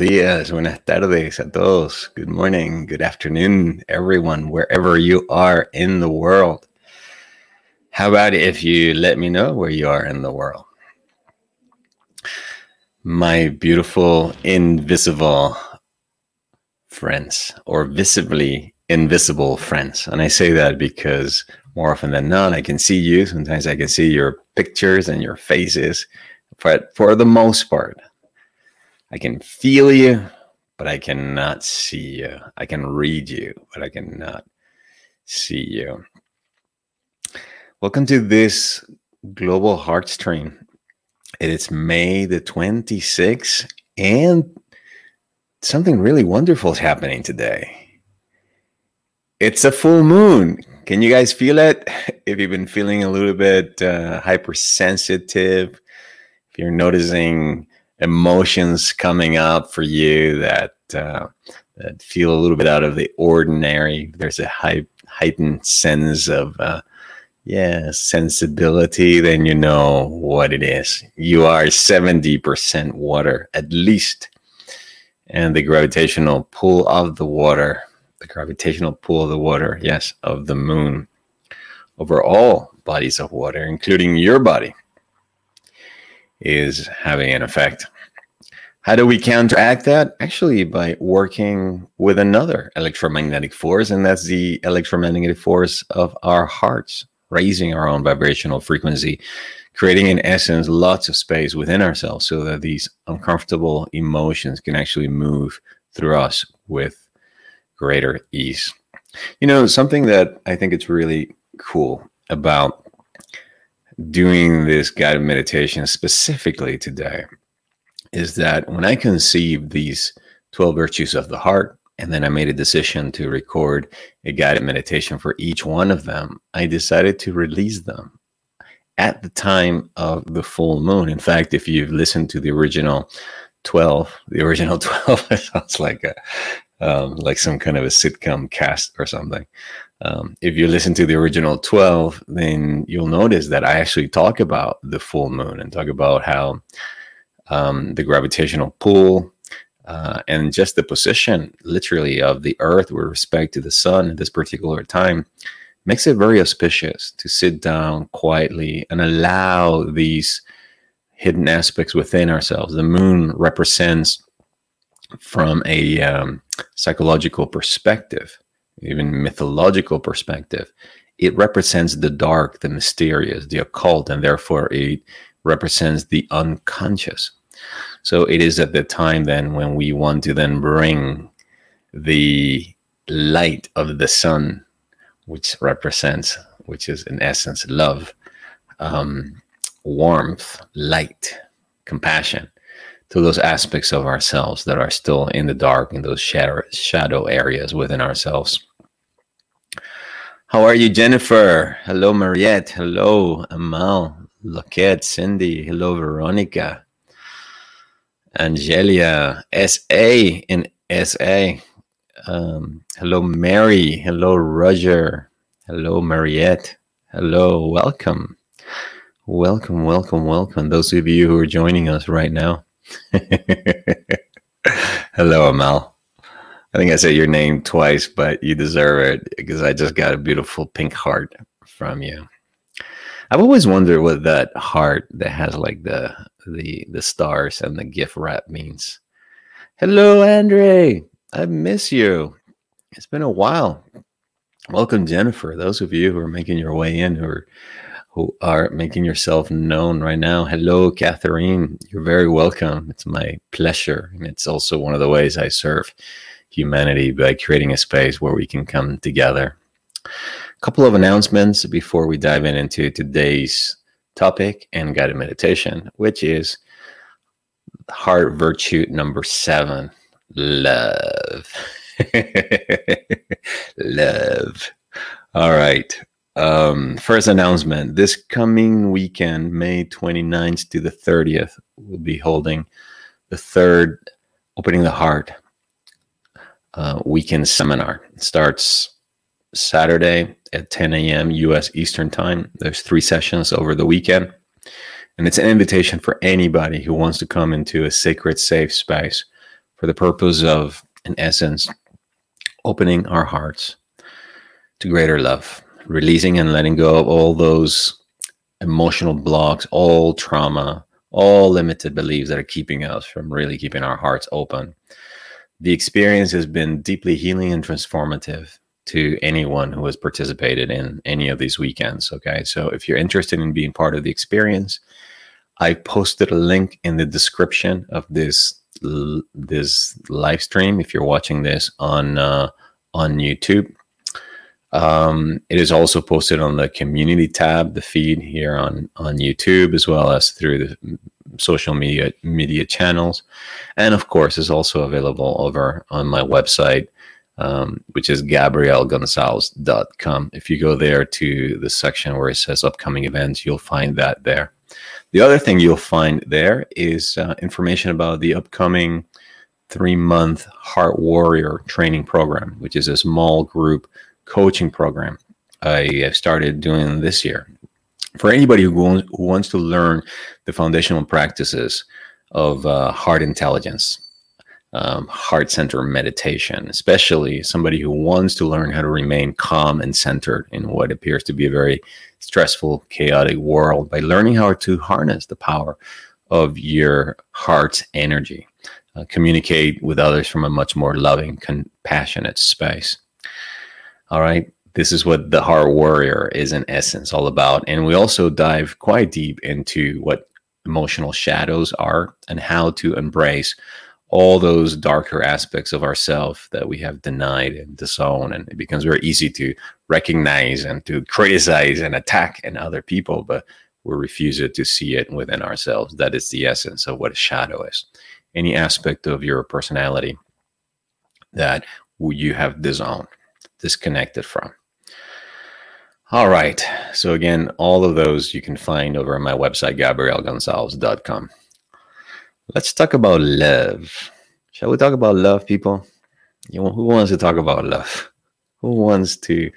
días, buenas tardes a todos. Good morning, good afternoon, everyone, wherever you are in the world. How about if you let me know where you are in the world? My beautiful, invisible friends, or visibly invisible friends. And I say that because more often than not, I can see you. Sometimes I can see your pictures and your faces but for the most part, I can feel you, but I cannot see you. I can read you, but I cannot see you. Welcome to this global heart stream. It is May the 26th, and something really wonderful is happening today. It's a full moon. Can you guys feel it? If you've been feeling a little bit uh, hypersensitive, if you're noticing emotions coming up for you that uh, that feel a little bit out of the ordinary, there's a high, heightened sense of uh, yeah sensibility. Then you know what it is. You are seventy percent water at least, and the gravitational pull of the water, the gravitational pull of the water, yes, of the moon over all bodies of water, including your body is having an effect. How do we counteract that? Actually, by working with another electromagnetic force, and that's the electromagnetic force of our hearts, raising our own vibrational frequency, creating, in essence, lots of space within ourselves so that these uncomfortable emotions can actually move through us with greater ease. You know, something that I think it's really cool about doing this guided meditation specifically today is that when I conceived these 12 virtues of the heart, and then I made a decision to record a guided meditation for each one of them, I decided to release them at the time of the full moon. In fact, if you've listened to the original 12, the original 12 sounds like a um, like some kind of a sitcom cast or something. Um, if you listen to the original 12, then you'll notice that I actually talk about the full moon and talk about how um, the gravitational pull uh, and just the position, literally, of the earth with respect to the sun at this particular time makes it very auspicious to sit down quietly and allow these hidden aspects within ourselves. The moon represents, from a um, psychological perspective, even mythological perspective, it represents the dark, the mysterious, the occult, and therefore it represents the unconscious. So it is at the time then when we want to then bring the light of the sun, which represents, which is in essence love, um, warmth, light, compassion, to those aspects of ourselves that are still in the dark, in those shadow, shadow areas within ourselves. How are you, Jennifer? Hello, Mariette. Hello, Amal, Loquette, Cindy. Hello, Veronica. Angelia, SA in SA. Um, hello, Mary. Hello, Roger. Hello, Mariette. Hello, welcome. Welcome, welcome, welcome. Those of you who are joining us right now. hello, Amal. I think I said your name twice, but you deserve it because I just got a beautiful pink heart from you. I've always wondered what that heart that has like the the the stars and the gift wrap means. Hello, Andre. I miss you. It's been a while. Welcome, Jennifer. Those of you who are making your way in, who are who are making yourself known right now. Hello, Catherine. You're very welcome. It's my pleasure, and it's also one of the ways I serve humanity by creating a space where we can come together. A couple of announcements before we dive in into today's topic and guided meditation, which is heart virtue number seven love. love. All right. Um, first announcement this coming weekend, May 29th to the 30th, we'll be holding the third Opening the Heart uh, weekend seminar. It starts Saturday at 10 a.m. U.S. Eastern Time. There's three sessions over the weekend, And it's an invitation for anybody who wants to come into a sacred, safe space for the purpose of, in essence, opening our hearts to greater love, releasing and letting go of all those emotional blocks, all trauma, all limited beliefs that are keeping us from really keeping our hearts open. The experience has been deeply healing and transformative to anyone who has participated in any of these weekends. Okay. So if you're interested in being part of the experience, I posted a link in the description of this this live stream if you're watching this on uh, on YouTube. Um, it is also posted on the community tab, the feed here on on YouTube, as well as through the social media media channels, and of course, is also available over on my website, um, which is gabrielgonsalves.com. If you go there to the section where it says upcoming events, you'll find that there. The other thing you'll find there is uh, information about the upcoming three month Heart Warrior training program, which is a small group coaching program I have started doing this year. For anybody who wants, who wants to learn the foundational practices of uh, heart intelligence, um, heart center meditation, especially somebody who wants to learn how to remain calm and centered in what appears to be a very stressful, chaotic world by learning how to harness the power of your heart's energy, uh, communicate with others from a much more loving, compassionate space. All right. This is what the Heart Warrior is in essence all about. And we also dive quite deep into what emotional shadows are and how to embrace all those darker aspects of ourself that we have denied and disowned. And it becomes very easy to recognize and to criticize and attack in other people but we refuse to see it within ourselves. That is the essence of what a shadow is. Any aspect of your personality that you have disowned disconnected from all right so again all of those you can find over on my website gabrielgonsalves.com Let's talk about love. Shall we talk about love, people? You know, who wants to talk about love? Who wants to?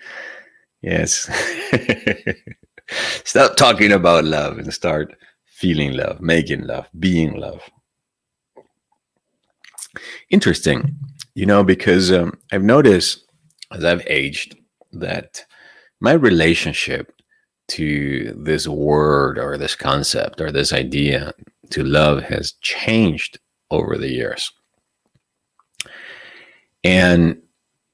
Yes. Stop talking about love and start feeling love, making love, being love. Interesting, you know, because um, I've noticed as I've aged that my relationship to this word or this concept or this idea to love has changed over the years. And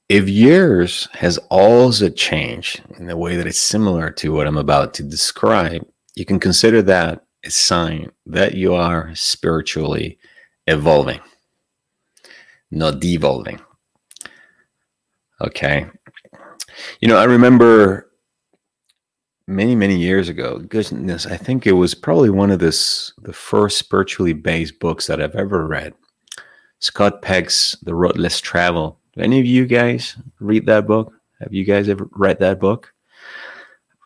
if yours has also changed in a way that is similar to what I'm about to describe, you can consider that a sign that you are spiritually evolving, not devolving. Okay. You know, I remember many many years ago goodness i think it was probably one of this the first spiritually based books that i've ever read. Scott peck's the road less travel. Any of you guys read that book? Have you guys ever read that book?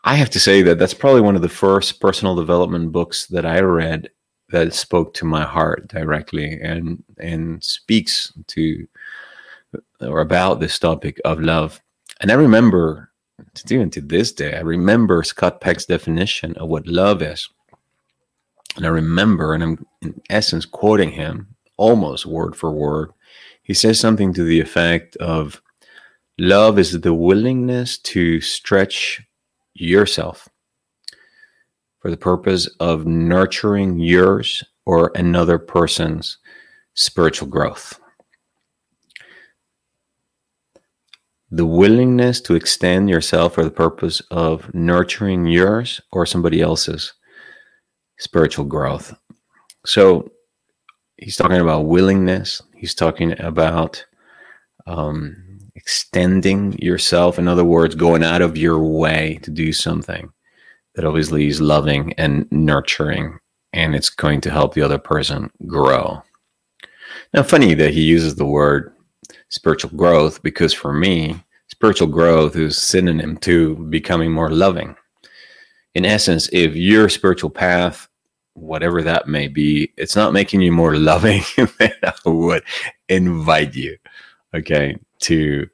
I have to say that that's probably one of the first personal development books that i read that spoke to my heart directly and and speaks to or about this topic of love and i remember even to this day, I remember Scott Peck's definition of what love is. And I remember, and I'm in essence quoting him almost word for word. He says something to the effect of love is the willingness to stretch yourself for the purpose of nurturing yours or another person's spiritual growth. The willingness to extend yourself for the purpose of nurturing yours or somebody else's spiritual growth. So he's talking about willingness, he's talking about um, extending yourself. In other words, going out of your way to do something that obviously is loving and nurturing, and it's going to help the other person grow. Now, funny that he uses the word spiritual growth because for me, spiritual growth is synonym to becoming more loving. In essence, if your spiritual path, whatever that may be, it's not making you more loving, then I would invite you, okay, to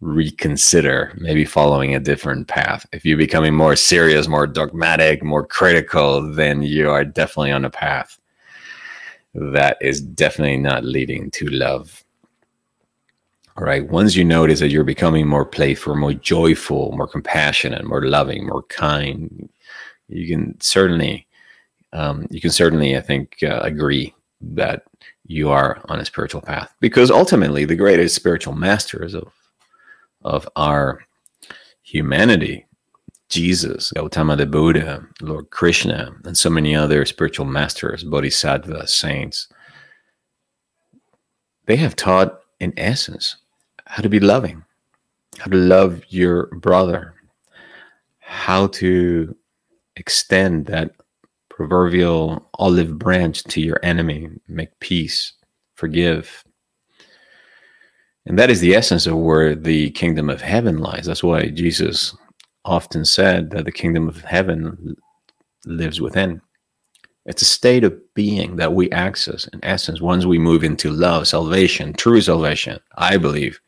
reconsider maybe following a different path. If you're becoming more serious, more dogmatic, more critical, then you are definitely on a path that is definitely not leading to love. All right. Once you notice that you're becoming more playful, more joyful, more compassionate, more loving, more kind, you can certainly, um, you can certainly, I think, uh, agree that you are on a spiritual path because ultimately the greatest spiritual masters of of our humanity jesus gautama the buddha lord krishna and so many other spiritual masters bodhisattvas saints they have taught in essence how to be loving how to love your brother how to extend that proverbial olive branch to your enemy, make peace, forgive. And that is the essence of where the kingdom of heaven lies. That's why Jesus often said that the kingdom of heaven lives within. It's a state of being that we access in essence once we move into love, salvation, true salvation, I believe,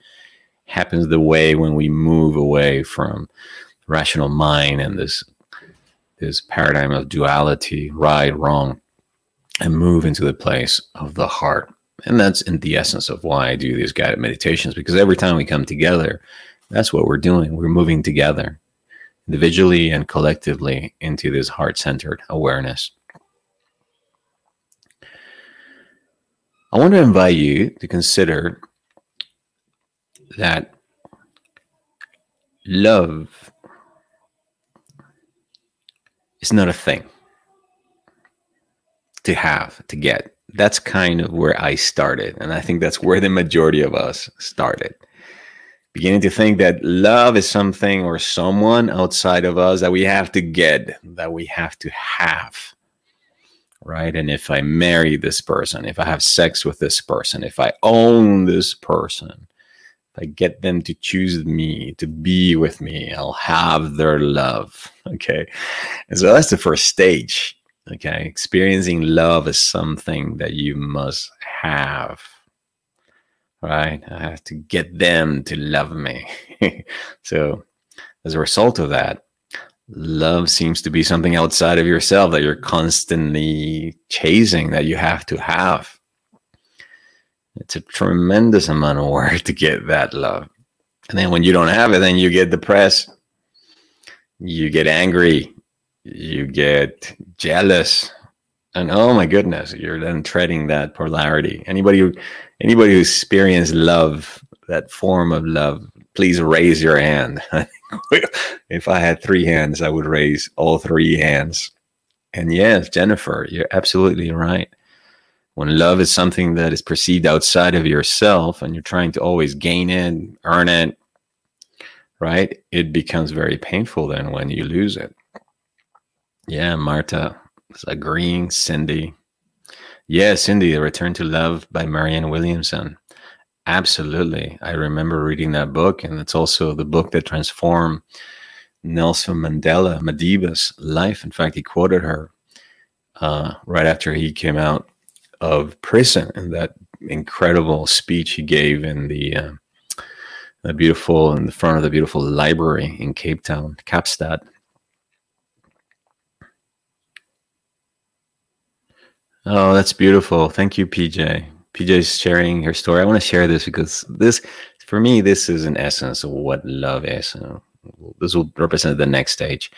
happens the way when we move away from rational mind and this this paradigm of duality, right, wrong, and move into the place of the heart. And that's in the essence of why I do these guided meditations, because every time we come together, that's what we're doing. We're moving together, individually and collectively, into this heart centered awareness. I want to invite you to consider that love is not a thing to have, to get. That's kind of where I started. And I think that's where the majority of us started. Beginning to think that love is something or someone outside of us that we have to get, that we have to have. Right. And if I marry this person, if I have sex with this person, if I own this person, I get them to choose me, to be with me, I'll have their love. Okay. And so that's the first stage. Okay. Experiencing love is something that you must have. Right. I have to get them to love me. so as a result of that, love seems to be something outside of yourself that you're constantly chasing, that you have to have. It's a tremendous amount of work to get that love. And then when you don't have it, then you get depressed, you get angry, you get jealous, and oh my goodness, you're then treading that polarity. Anybody who anybody who experienced love, that form of love, please raise your hand. if I had three hands, I would raise all three hands. And yes, Jennifer, you're absolutely right when love is something that is perceived outside of yourself and you're trying to always gain it, earn it, right? It becomes very painful then when you lose it. Yeah, Marta is agreeing. Cindy. Yeah, Cindy, The Return to Love by Marianne Williamson. Absolutely. I remember reading that book, and it's also the book that transformed Nelson Mandela, Madiba's life. In fact, he quoted her uh, right after he came out of prison and that incredible speech he gave in the uh, the beautiful in the front of the beautiful library in Cape Town, Kaapstad. Oh, that's beautiful. Thank you, PJ. PJ is sharing her story. I want to share this because this, for me, this is an essence of what love is. This will represent the next stage.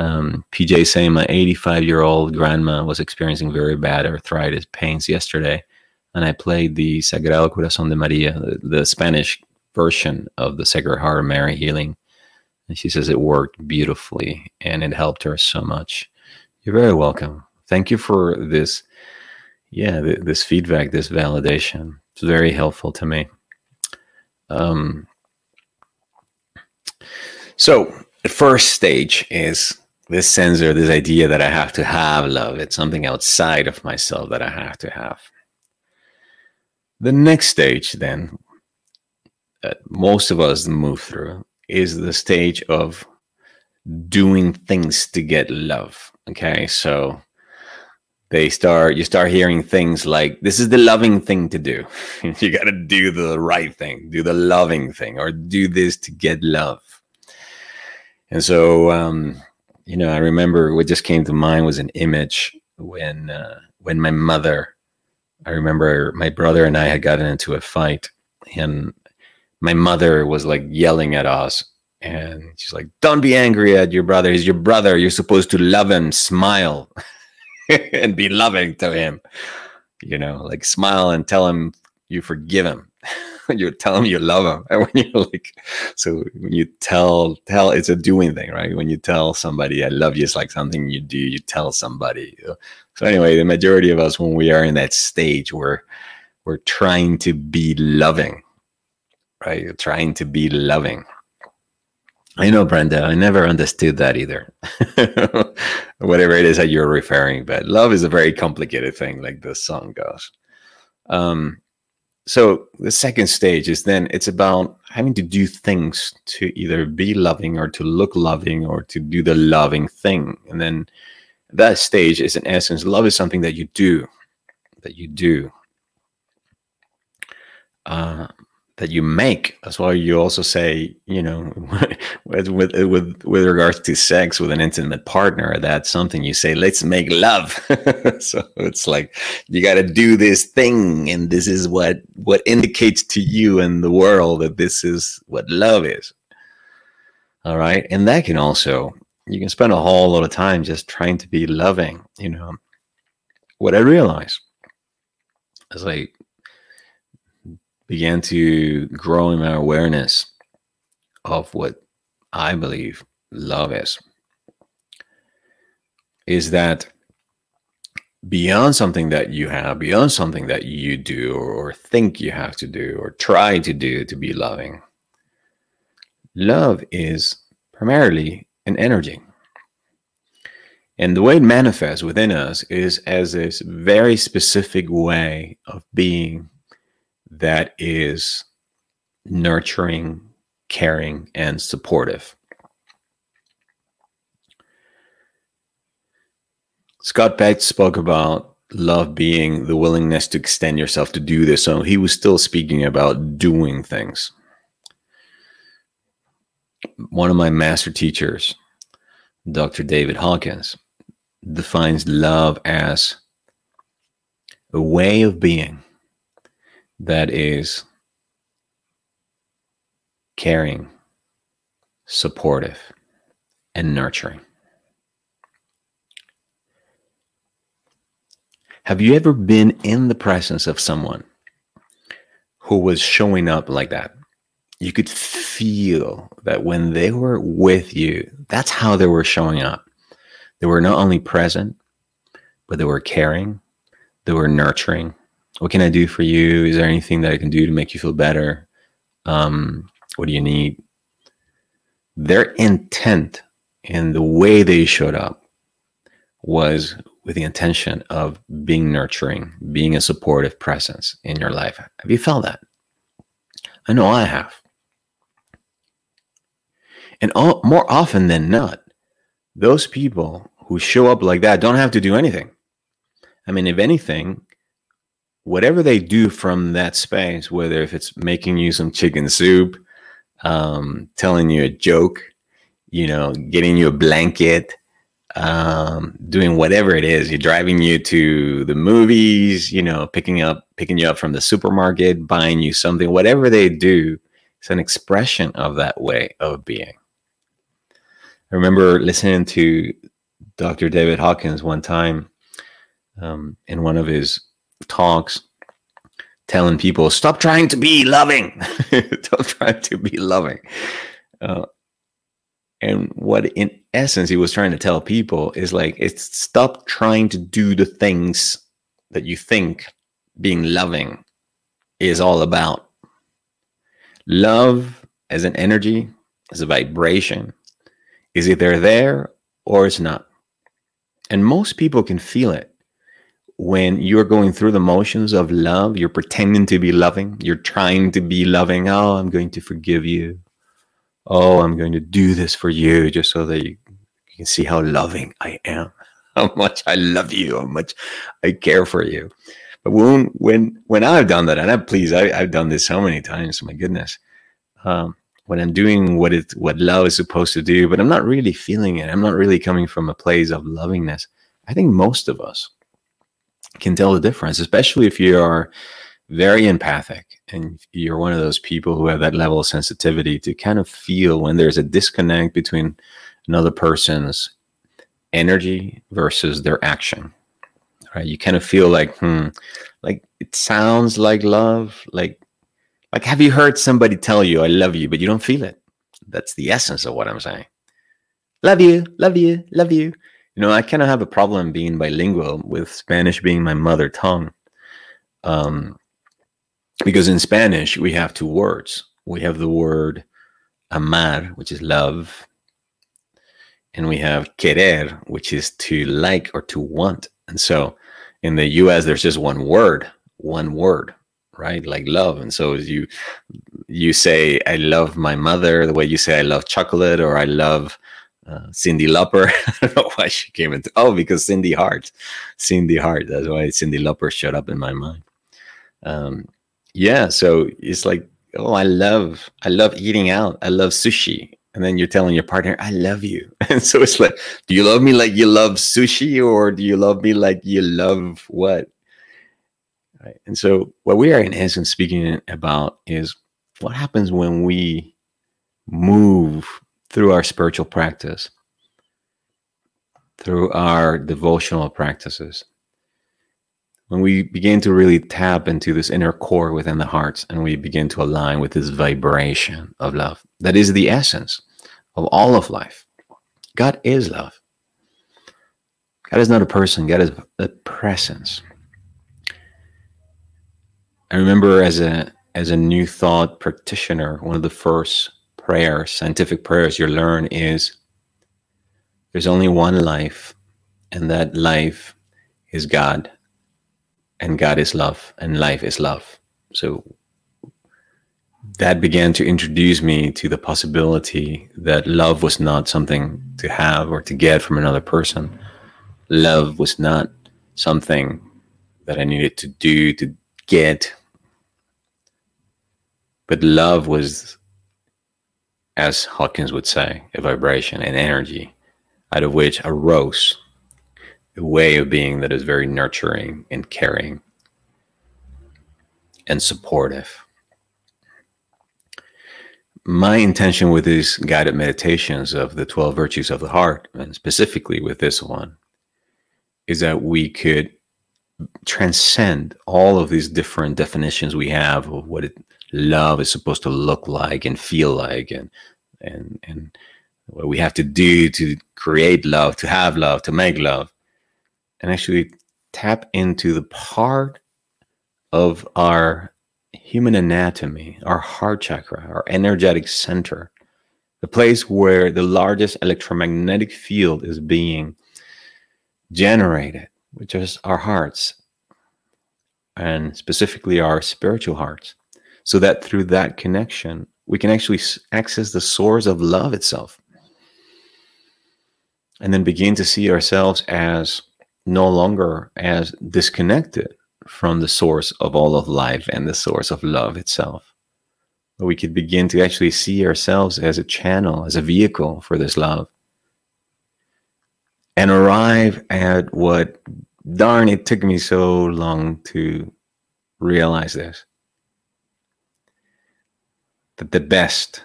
Um, PJ saying my 85 year old grandma was experiencing very bad arthritis pains yesterday, and I played the Sagrado Corazón de María, the, the Spanish version of the Sacred Heart of Mary healing. And she says it worked beautifully and it helped her so much. You're very welcome. Thank you for this, yeah, th- this feedback, this validation. It's very helpful to me. Um, so the first stage is this sense or this idea that I have to have love. It's something outside of myself that I have to have. The next stage, then, that most of us move through is the stage of doing things to get love. Okay, so they start you start hearing things like this is the loving thing to do you got to do the right thing do the loving thing or do this to get love and so um, you know i remember what just came to mind was an image when uh, when my mother i remember my brother and i had gotten into a fight and my mother was like yelling at us and she's like don't be angry at your brother he's your brother you're supposed to love him smile and be loving to him. You know, like smile and tell him you forgive him. you tell them you love them And when you're like, so when you tell, tell, it's a doing thing, right? When you tell somebody I love you, it's like something you do, you tell somebody. So anyway, the majority of us, when we are in that stage where we're trying to be loving, right? You're trying to be loving. I know, Brenda. I never understood that either. Whatever it is that you're referring, but love is a very complicated thing, like the song goes. Um, so the second stage is then it's about having to do things to either be loving or to look loving or to do the loving thing. And then that stage is in essence, love is something that you do, that you do. Uh, that you make. That's why you also say, you know, with, with with with regards to sex with an intimate partner, that's something you say. Let's make love. so it's like you got to do this thing, and this is what what indicates to you and the world that this is what love is. All right, and that can also you can spend a whole lot of time just trying to be loving. You know, what I realize is like began to grow in my awareness of what I believe love is. Is that beyond something that you have, beyond something that you do or, think you have to do or try to do to be loving? Love is primarily an energy. And the way it manifests within us is as this very specific way of being that is nurturing, caring, and supportive. Scott Peck spoke about love being the willingness to extend yourself to do this. So he was still speaking about doing things. One of my master teachers, Dr. David Hawkins, defines love as a way of being that is caring, supportive, and nurturing. Have you ever been in the presence of someone who was showing up like that? You could feel that when they were with you, that's how they were showing up. They were not only present, but they were caring, they were nurturing, what can I do for you? Is there anything that I can do to make you feel better? Um, what do you need? Their intent and the way they showed up was with the intention of being nurturing, being a supportive presence in your life. Have you felt that? I know I have. And all, more often than not, those people who show up like that don't have to do anything. I mean, if anything, whatever they do from that space, whether if it's making you some chicken soup, um, telling you a joke, you know, getting you a blanket, um, doing whatever it is, you're driving you to the movies, you know, picking up, picking you up from the supermarket, buying you something, whatever they do, it's an expression of that way of being. I remember listening to Dr. David Hawkins one time um, in one of his talks telling people stop trying to be loving. Stop trying to be loving. Uh, and what in essence he was trying to tell people is like it's stop trying to do the things that you think being loving is all about. Love as an energy as a vibration is either there or it's not. And most people can feel it when you're going through the motions of love, you're pretending to be loving, you're trying to be loving. Oh, I'm going to forgive you. Oh, I'm going to do this for you just so that you, you can see how loving I am. how much I love you, how much I care for you. But when when when I've done that, and I please, I, have done this so many times. My goodness, um, when I'm doing what it what love is supposed to do, but I'm not really feeling it. I'm not really coming from a place of lovingness. I think most of us can tell the difference, especially if you are very empathic and you're one of those people who have that level of sensitivity to kind of feel when there's a disconnect between another person's energy versus their action right? You kind of feel like hmm like it sounds like love like like have you heard somebody tell you i love you but you don't feel it? That's the essence of what i'm saying. Love you love you love you you know i kind of have a problem being bilingual with spanish being my mother tongue um because in spanish we have two words we have the word amar which is love and we have querer which is to like or to want and so in the US there's just one word, one word, right? Like love. And so you you say I love my mother the way you say I love chocolate or I love uh, Cyndi Lauper. I don't know why she came into oh because Cindy Hart, Cindy Hart. That's why Cyndi Lauper showed up in my mind. Um, yeah, so it's like oh I love I love eating out. I love sushi and then you're telling your partner, I love you. And so it's like, do you love me like you love sushi or do you love me like you love what? Right. And so what we are in essence speaking about is what happens when we move through our spiritual practice, through our devotional practices, when we begin to really tap into this inner core within the hearts and we begin to align with this vibration of love that is the essence of all of life god is love. God is not a person god is a presence. I remember as a as a new thought practitioner one of the first prayers scientific prayers you learn is there's only one life and that life is god and God is love and life is love. So that began to introduce me to the possibility that love was not something to have or to get from another person. Love was not something that I needed to do to get. But love was, as Hawkins would say, a vibration, an energy out of which arose a way of being that is very nurturing and caring and supportive. My intention with these guided meditations of the 12 virtues of the heart, and specifically with this one, is that we could transcend all of these different definitions we have of what it, love is supposed to look like and feel like and and and what we have to do to create love to have love to make love and actually tap into the part of our human anatomy, our heart chakra, our energetic center, the place where the largest electromagnetic field is being generated, which is our hearts, and specifically our spiritual hearts, so that through that connection, we can actually access the source of love itself. And then begin to see ourselves as no longer as disconnected from the source of all of life and the source of love itself. But we could begin to actually see ourselves as a channel, as a vehicle for this love. And arrive at what, darn, it took me so long to realize this. That the best,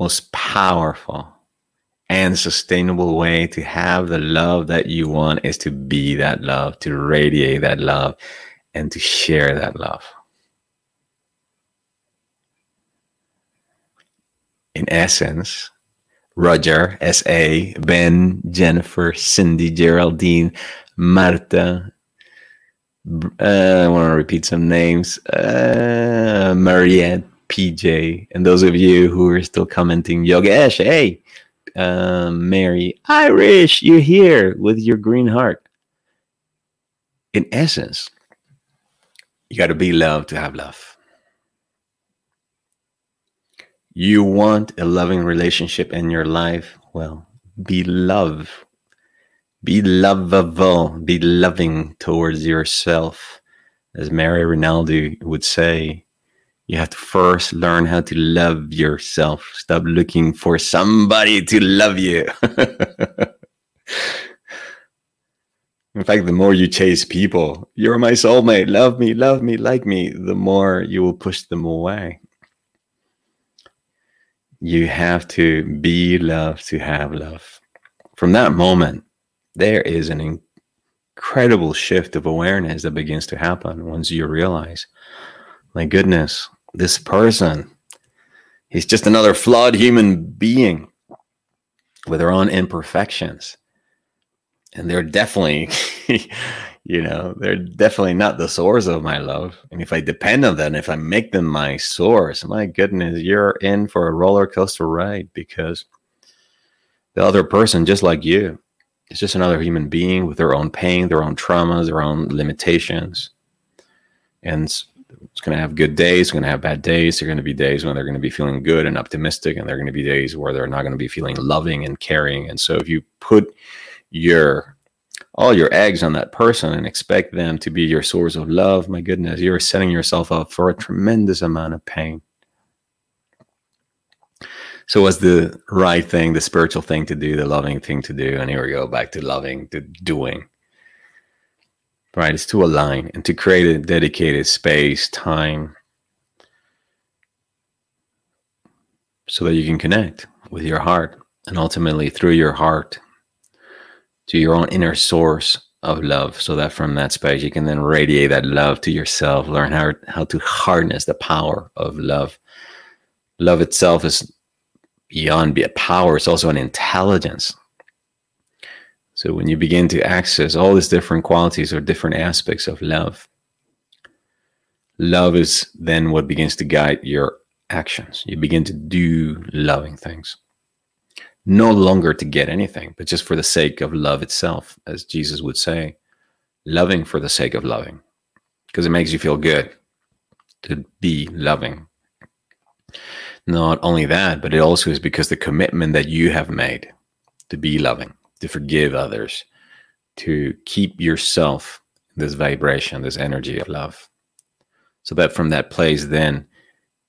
most powerful, and sustainable way to have the love that you want is to be that love, to radiate that love, and to share that love. In essence, Roger, S.A., Ben, Jennifer, Cindy, Geraldine, Marta, uh, I want to repeat some names, uh, Mariette, PJ, and those of you who are still commenting, Yogesh, hey, um, Mary, Irish, you're here with your green heart. In essence, you got to be loved to have love. You want a loving relationship in your life? Well, be love Be lovable, be loving towards yourself. As Mary Rinaldi would say, you have to first learn how to love yourself. Stop looking for somebody to love you. In fact, the more you chase people, you're my soulmate, love me, love me, like me, the more you will push them away. You have to be loved to have love. From that moment, there is an incredible shift of awareness that begins to happen once you realize, my goodness, this person, he's just another flawed human being with their own imperfections. And they're definitely you know they're definitely not the source of my love. And if i depend on them if i make them my source my goodness you're in for a roller coaster ride because the other person just like you is just another human being with their own pain their own traumas their own limitations. And it's going to have good days it's going to have bad days. There are going to be days when they're going to be feeling good and optimistic and there are going to be days where they're not going to be feeling loving and caring. And so if you put your all your eggs on that person and expect them to be your source of love, my goodness, you're setting yourself up for a tremendous amount of pain. So, what's the right thing, the spiritual thing to do, the loving thing to do? And here we go back to loving, to doing. Right? It's to align and to create a dedicated space, time, so that you can connect with your heart and ultimately through your heart to your own inner source of love so that from that space you can then radiate that love to yourself learn how, how to harness the power of love love itself is beyond be a power it's also an intelligence. So when you begin to access all these different qualities or different aspects of love love is then what begins to guide your actions. You begin to do loving things. No longer to get anything, but just for the sake of love itself, as Jesus would say, loving for the sake of loving, because it makes you feel good to be loving. Not only that, but it also is because the commitment that you have made to be loving, to forgive others, to keep yourself this vibration, this energy of love. So that from that place, then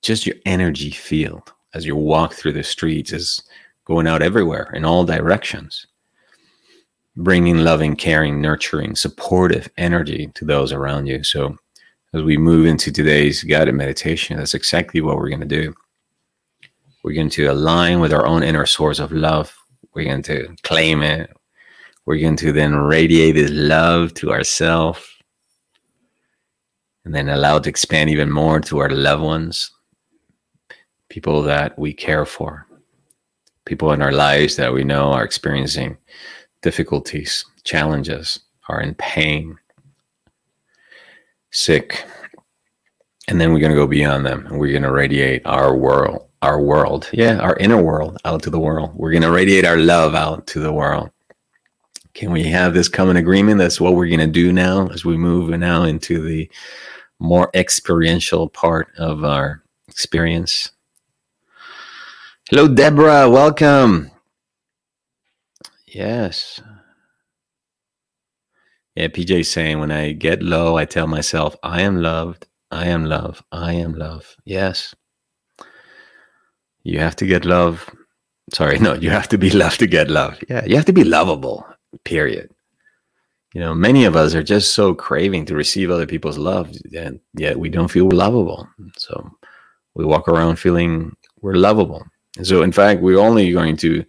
just your energy field as you walk through the streets is going out everywhere in all directions, bringing loving, caring, nurturing, supportive energy to those around you. So, as we move into today's guided meditation, that's exactly what we're going to do. We're going to align with our own inner source of love. We're going to claim it. We're going to then radiate this love to ourselves and then allow it to expand even more to our loved ones, people that we care for people in our lives that we know are experiencing difficulties, challenges, are in pain, sick. And then we're going to go beyond them and we're going to radiate our world, our world, yeah, our inner world out to the world. We're going to radiate our love out to the world. Can we have this common agreement? That's what we're going to do now as we move now into the more experiential part of our experience Hello, Deborah. Welcome. Yes. Yeah, PJ saying when I get low, I tell myself, I am loved. I am love. I am love. Yes. You have to get love. Sorry, no, you have to be loved to get love. Yeah, you have to be lovable, period. You know, many of us are just so craving to receive other people's love, and yet we don't feel lovable. So we walk around feeling we're lovable. So, in fact, we're only going to,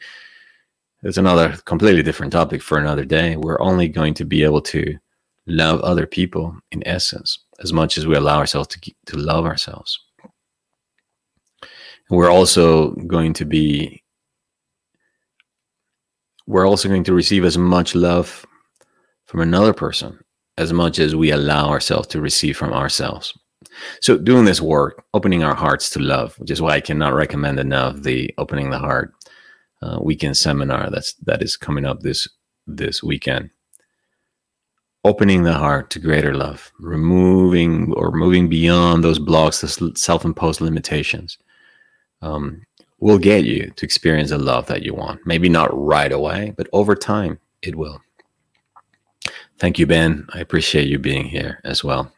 it's another completely different topic for another day. We're only going to be able to love other people in essence as much as we allow ourselves to, to love ourselves. We're also going to be, we're also going to receive as much love from another person as much as we allow ourselves to receive from ourselves. So doing this work, opening our hearts to love, which is why I cannot recommend enough the opening the heart uh, weekend seminar that's that is coming up this this weekend. Opening the heart to greater love, removing or moving beyond those blocks, the self-imposed limitations, um, will get you to experience the love that you want. Maybe not right away, but over time it will. Thank you, Ben. I appreciate you being here as well.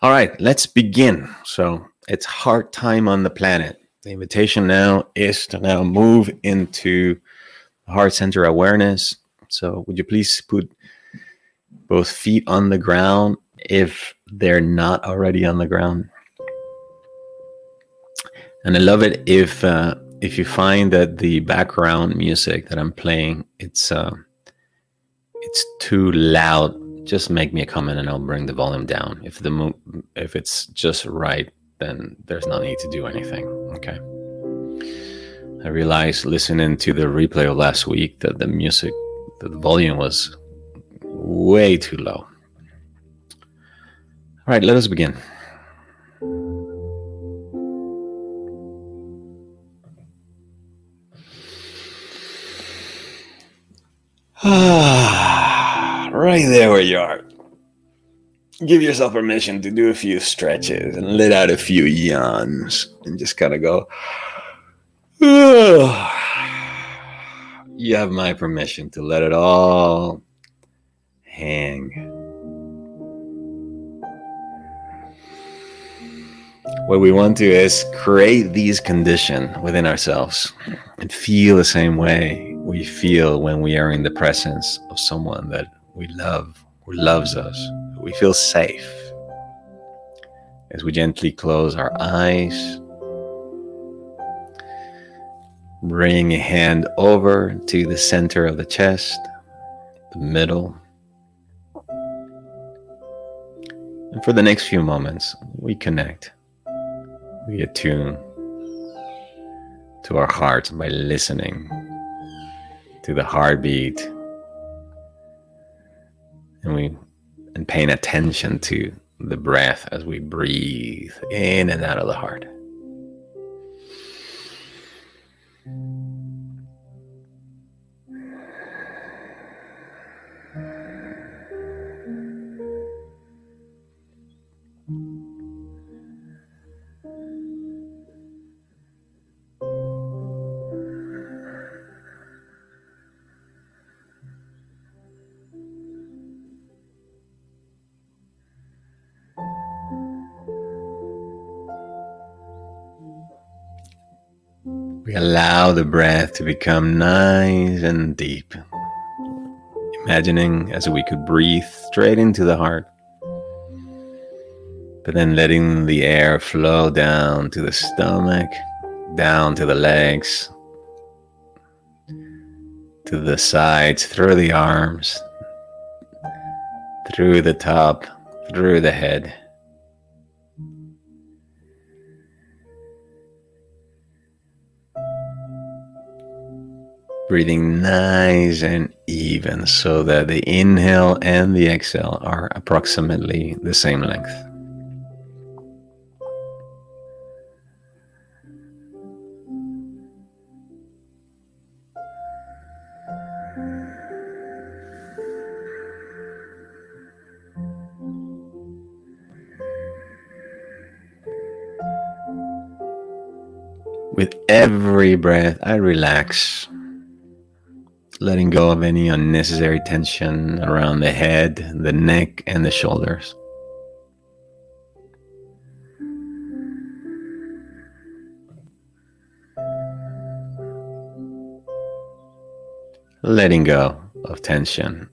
All right, let's begin. So it's hard time on the planet. The invitation now is to now move into heart center awareness. So would you please put both feet on the ground if they're not already on the ground? And I love it if uh, if you find that the background music that I'm playing it's uh, it's too loud just make me a comment and I'll bring the volume down. If the mo- if it's just right, then there's no need to do anything. Okay. I realized listening to the replay of last week that the music, that the volume was way too low. All right, let us begin. Ah, right there where you are. Give yourself permission to do a few stretches and let out a few yawns and just kind of go. You have my permission to let it all hang. What we want to is create these conditions within ourselves and feel the same way we feel when we are in the presence of someone that we love, who loves us, we feel safe. As we gently close our eyes, bring a hand over to the center of the chest, the middle. And for the next few moments, we connect, we attune to our hearts by listening to the heartbeat and we and paying attention to the breath as we breathe in and out of the heart. Allow the breath to become nice and deep. Imagining as we could breathe straight into the heart, but then letting the air flow down to the stomach, down to the legs, to the sides, through the arms, through the top, through the head. Breathing nice and even so that the inhale and the exhale are approximately the same length. With every breath, I relax letting go of any unnecessary tension around the head, the neck, and the shoulders. Letting go of tension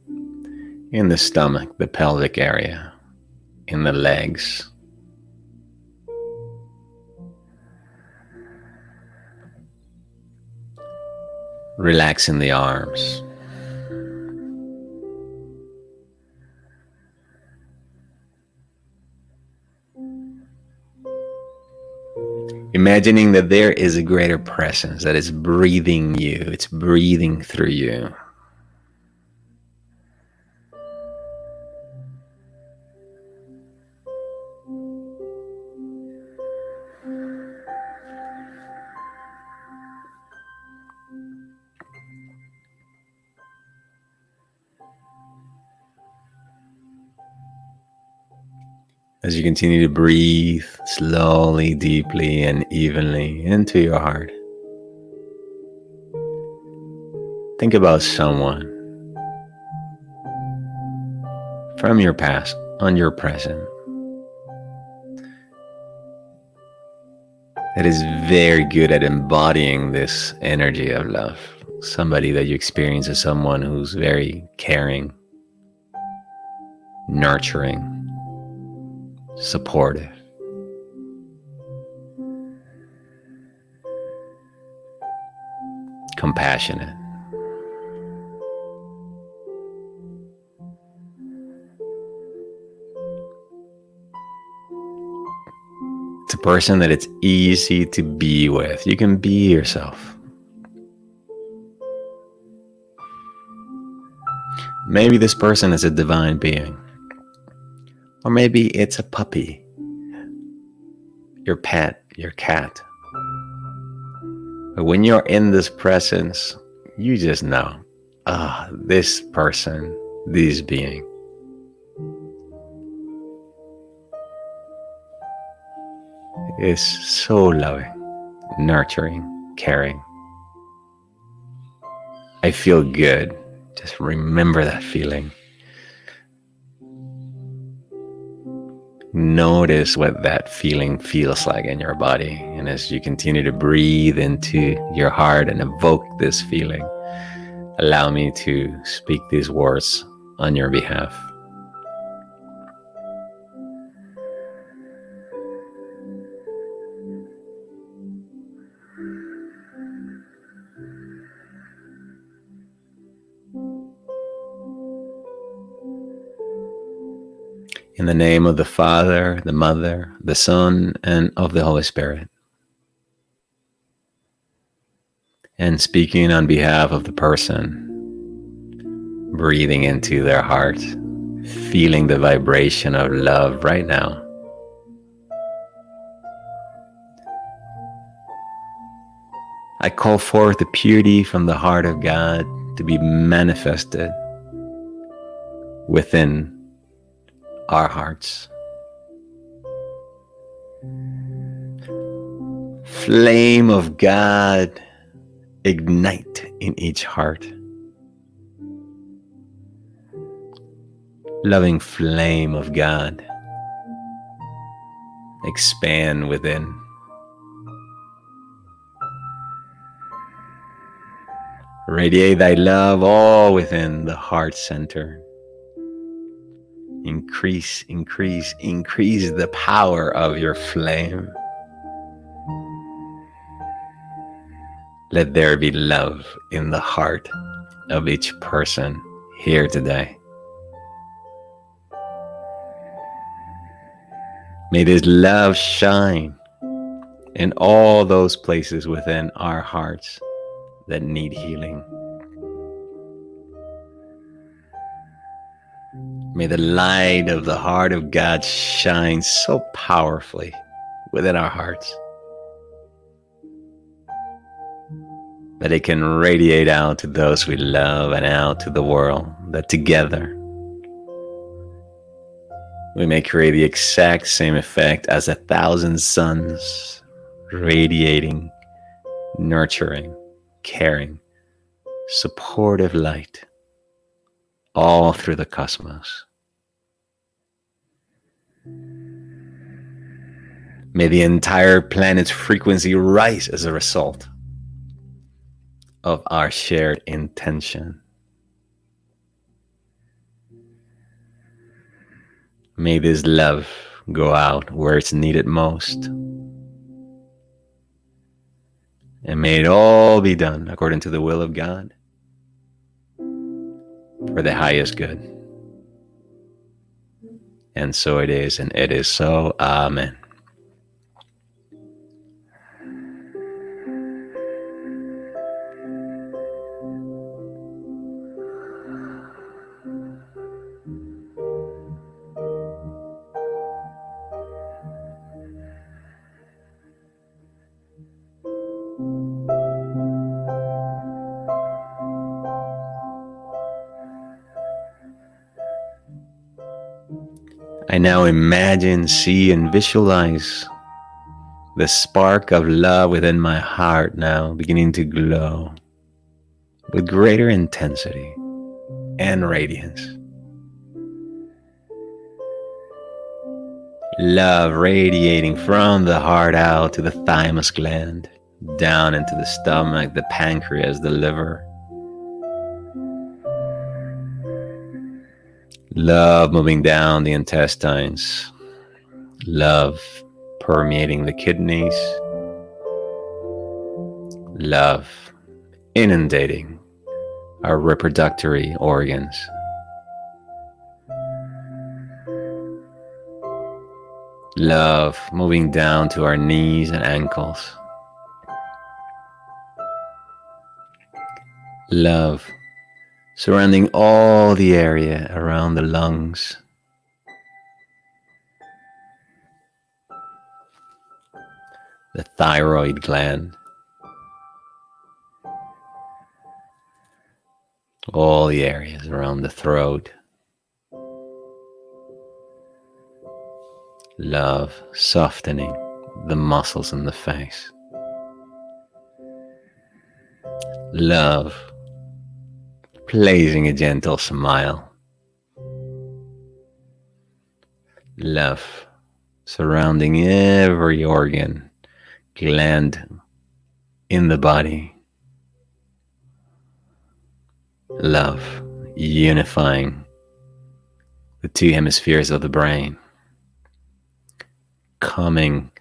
in the stomach, the pelvic area, in the legs, relaxing the arms. Imagining that there is a greater presence that is breathing you, it's breathing through you. As you continue to breathe slowly, deeply, and evenly into your heart. Think about someone from your past on your present. That is very good at embodying this energy of love. Somebody that you experience as someone who's very caring, nurturing, supportive. Compassionate. It's a person that it's easy to be with. You can be yourself. Maybe this person is a divine being. Or maybe it's a puppy, your pet, your cat. But when you're in this presence, you just know, ah, oh, this person, this being. is so loving, nurturing, caring. I feel good. Just remember that feeling. Notice what that feeling feels like in your body. And as you continue to breathe into your heart and evoke this feeling, allow me to speak these words on your behalf. In the name of the Father, the Mother, the Son, and of the Holy Spirit. And speaking on behalf of the person, breathing into their heart, feeling the vibration of love right now. I call forth the purity from the heart of God to be manifested within our hearts. Flame of God, ignite in each heart. Loving flame of God, expand within. Radiate thy love all within the heart center. Increase, increase, increase the power of your flame. Let there be love in the heart of each person here today. May this love shine in all those places within our hearts that need healing. May the light of the heart of God shine so powerfully within our hearts that it can radiate out to those we love and out to the world, that together we may create the exact same effect as a thousand suns radiating, nurturing, caring, supportive light all through the cosmos. May the entire planet's frequency rise as a result of our shared intention. May this love go out where it's needed most. And may it all be done according to the will of God for the highest good. And so it is, and it is so. Amen. now imagine, see, and visualize the spark of love within my heart now beginning to glow with greater intensity and radiance. Love radiating from the heart out to the thymus gland, down into the stomach, the pancreas, the liver Love moving down the intestines. Love permeating the kidneys. Love inundating our reproductory organs. Love moving down to our knees and ankles. Love surrounding all the area around the lungs. The thyroid gland. All the areas around the throat. love softening the muscles in the face. Love placing a gentle smile. Love surrounding every organ, gland in the body. Love unifying the two hemispheres of the brain calming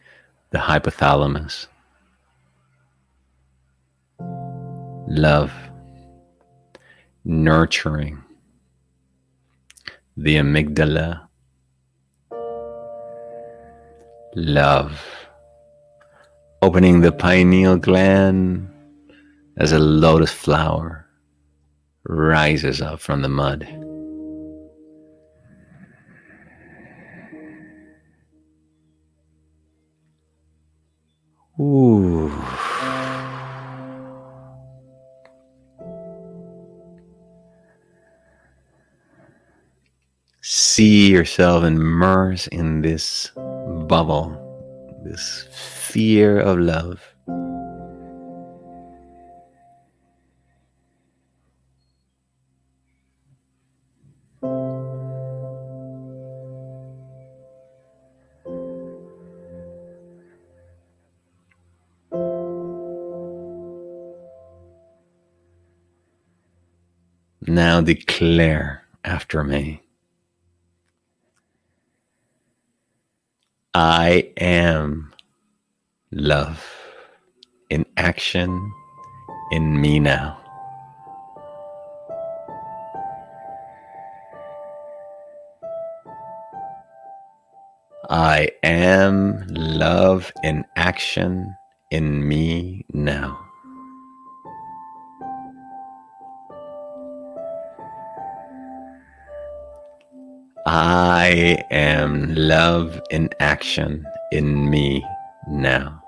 the hypothalamus. Love, nurturing the amygdala. Love, opening the pineal gland as a lotus flower rises up from the mud. Ooh. See yourself immersed in this bubble, this fear of love. Now declare after me I am love in action in me now. I am love in action in me now. I am love in action in me now.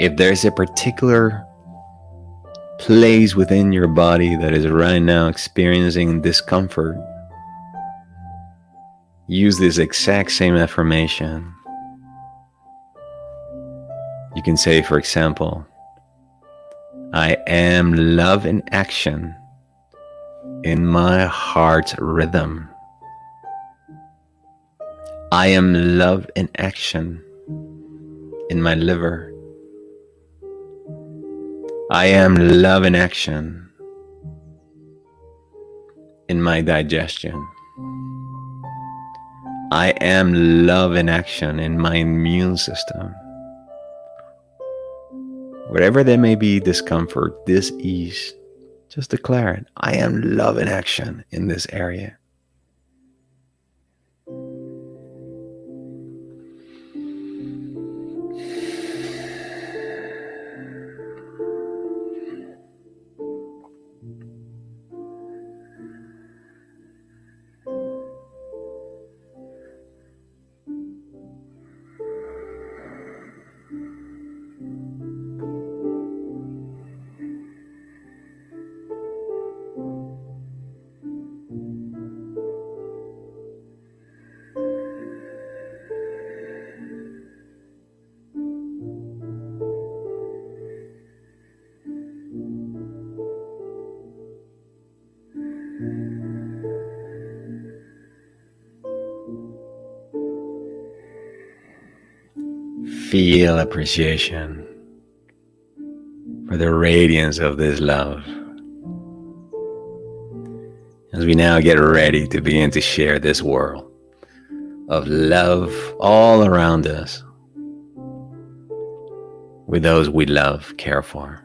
If there's a particular place within your body that is right now experiencing discomfort, use this exact same affirmation. You can say, for example, I am love in action in my heart's rhythm. I am love in action in my liver. I am love in action in my digestion. I am love in action in my immune system. Wherever there may be discomfort, dis-ease, just declare it. I am love in action in this area. Feel appreciation for the radiance of this love. As we now get ready to begin to share this world of love all around us with those we love, care for.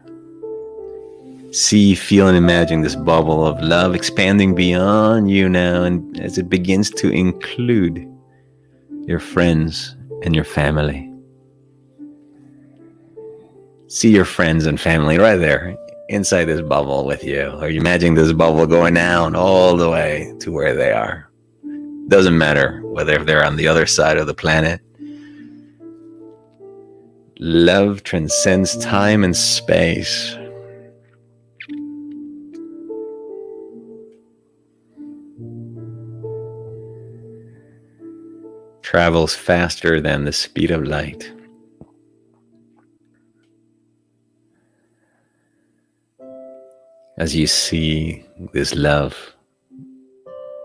See, feel, and imagine this bubble of love expanding beyond you now, and as it begins to include your friends and your family. See your friends and family right there inside this bubble with you, or you imagine this bubble going down all the way to where they are. Doesn't matter whether they're on the other side of the planet. Love transcends time and space. Travels faster than the speed of light. As you see this love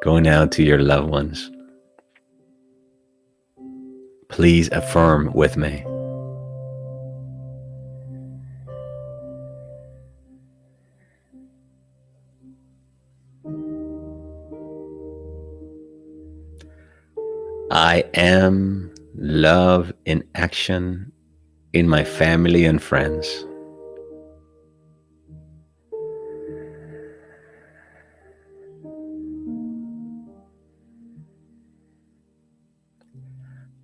going out to your loved ones, please affirm with me. I am love in action in my family and friends.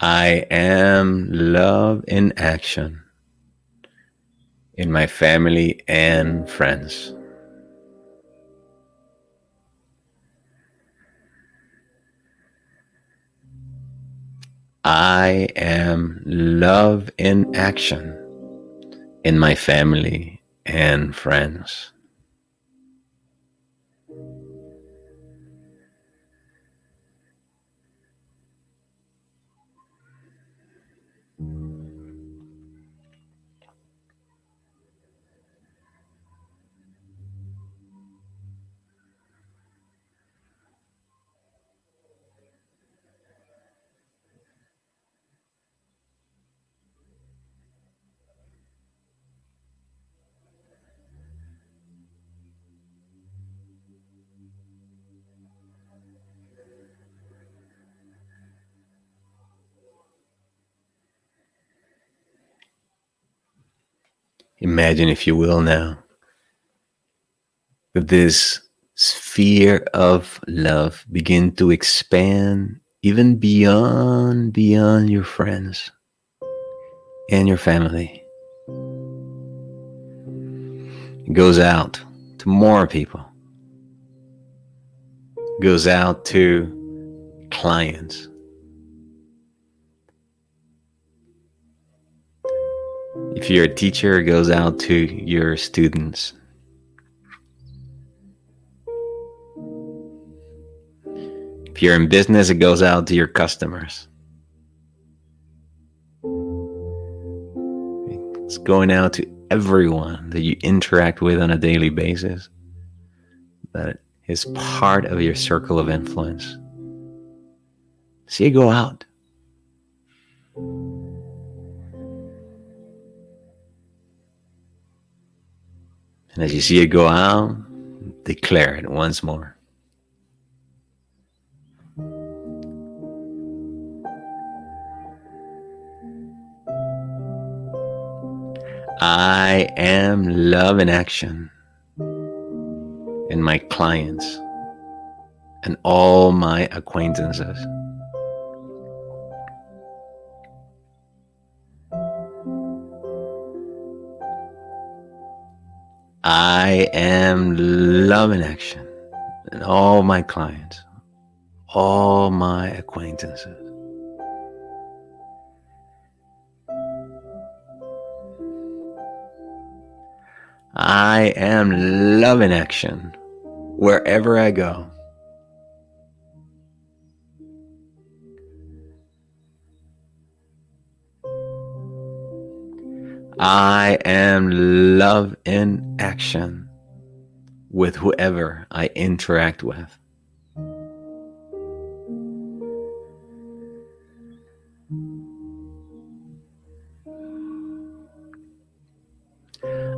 I am love in action in my family and friends. I am love in action in my family and friends. Imagine, if you will, now that this sphere of love begin to expand even beyond beyond your friends and your family. It goes out to more people. It goes out to clients If you're a teacher, it goes out to your students. If you're in business, it goes out to your customers. It's going out to everyone that you interact with on a daily basis that is part of your circle of influence. See it go out. And as you see it go out, declare it once more. I am love in action in my clients and all my acquaintances. I am love in action and all my clients, all my acquaintances. I am love in action wherever I go. I am love in action with whoever I interact with.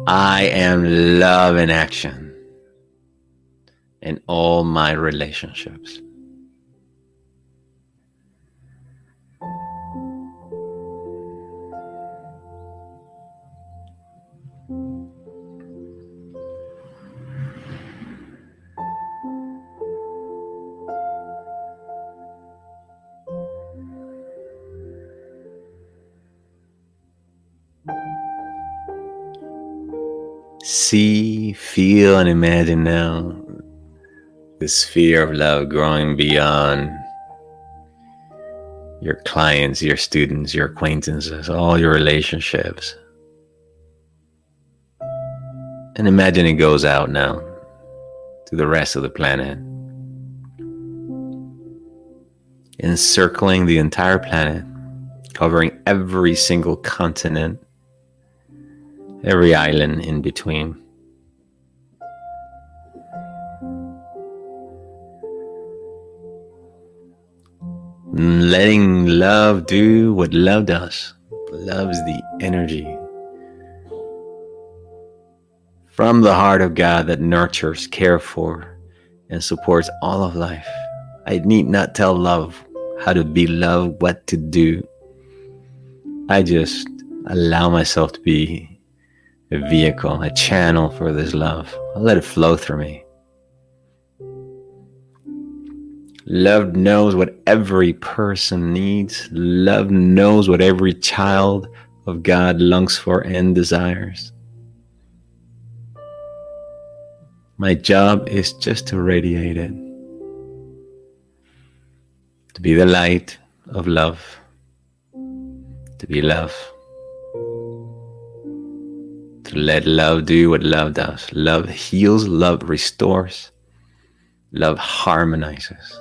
I am love in action in all my relationships. See, feel, and imagine now the sphere of love growing beyond your clients, your students, your acquaintances, all your relationships. And imagine it goes out now to the rest of the planet, encircling the entire planet, covering every single continent every island in between. Letting love do what love does. Love is the energy from the heart of God that nurtures, cares for, and supports all of life. I need not tell love how to be loved, what to do. I just allow myself to be a vehicle, a channel for this love. I'll let it flow through me. Love knows what every person needs. Love knows what every child of God longs for and desires. My job is just to radiate it, to be the light of love, to be love let love do what love does. Love heals, love restores, love harmonizes.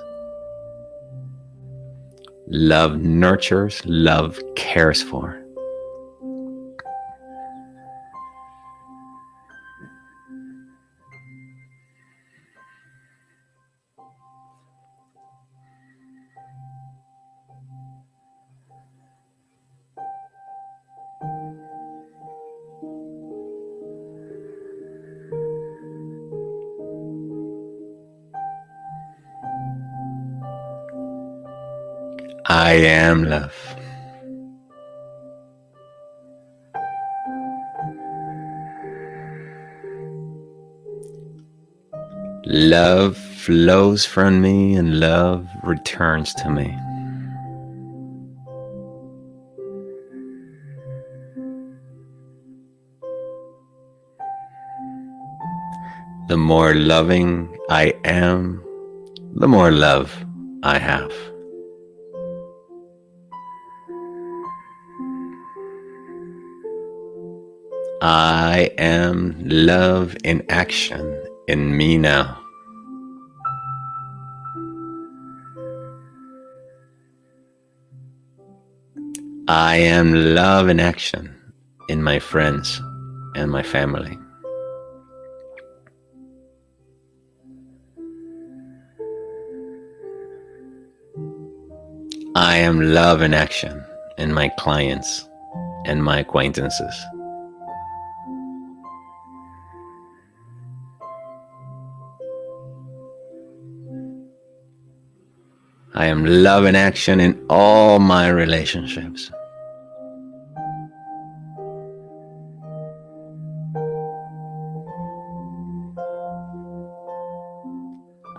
Love nurtures, love cares for. I am love. Love flows from me and love returns to me. The more loving I am, the more love I have. I am love in action in me now. I am love in action in my friends and my family. I am love in action in my clients and my acquaintances. I am love in action in all my relationships.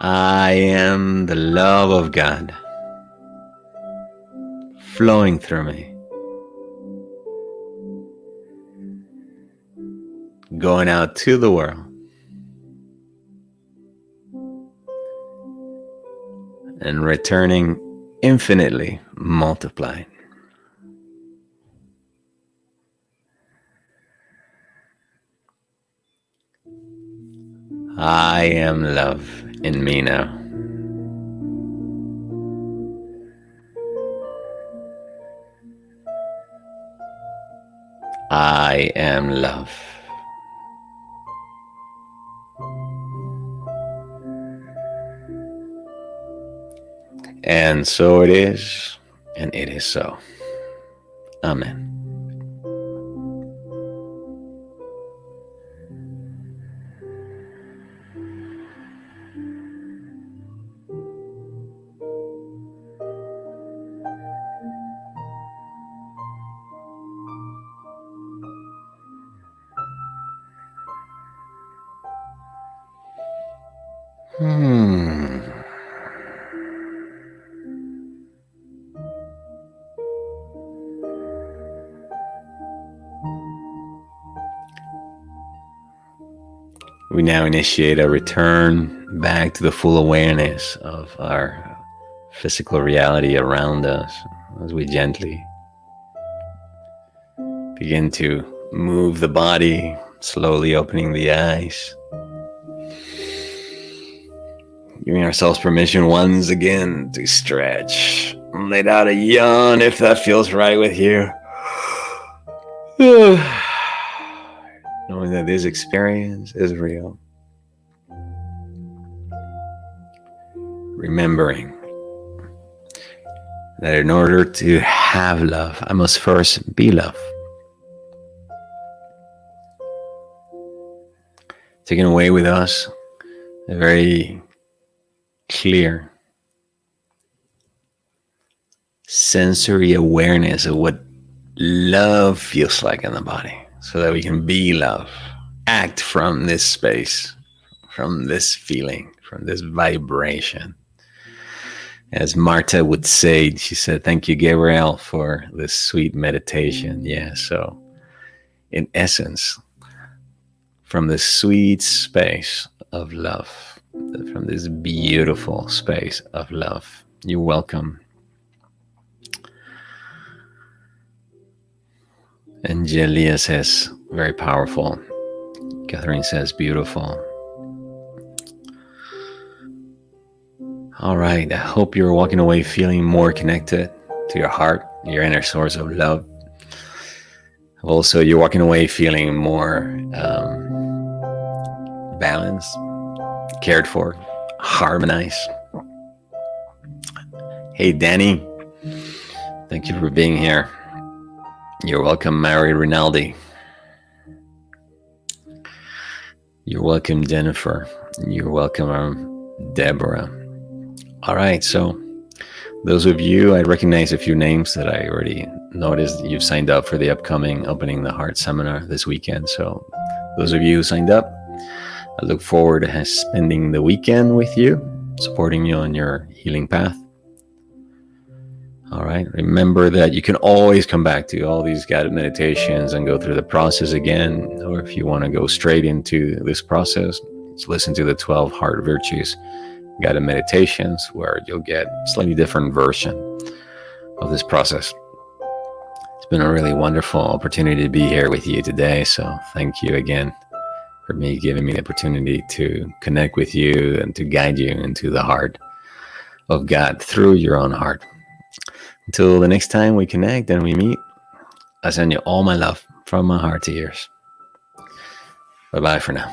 I am the love of God flowing through me, going out to the world. And returning infinitely multiplied. I am love in me now. I am love. And so it is, and it is so. Amen. Now initiate a return back to the full awareness of our physical reality around us as we gently begin to move the body, slowly opening the eyes. Giving ourselves permission once again to stretch. Let out a yawn if that feels right with you. That this experience is real. Remembering that in order to have love, I must first be love. Taking away with us a very clear sensory awareness of what love feels like in the body so that we can be love, act from this space, from this feeling, from this vibration. As Marta would say, she said, Thank you, Gabriel, for this sweet meditation. Mm. Yeah, so in essence, from this sweet space of love from this beautiful space of love. You're welcome. Angelia says, very powerful. Catherine says, beautiful. All right. I hope you're walking away feeling more connected to your heart, your inner source of love. Also, you're walking away feeling more um, balanced, cared for, harmonized. Hey, Danny. Thank you for being here. You're welcome, Mary Rinaldi. You're welcome, Jennifer. You're welcome, um, Deborah. All right, so those of you, I recognize a few names that I already noticed you've signed up for the upcoming Opening the Heart seminar this weekend. So, those of you who signed up, I look forward to spending the weekend with you, supporting you on your healing path. All right. Remember that you can always come back to all these guided meditations and go through the process again. Or if you want to go straight into this process, listen to the 12 Heart Virtues guided meditations where you'll get a slightly different version of this process. It's been a really wonderful opportunity to be here with you today. So thank you again for me giving me the opportunity to connect with you and to guide you into the heart of God through your own heart. Until the next time we connect and we meet, I send you all my love from my heart to yours. Bye bye for now.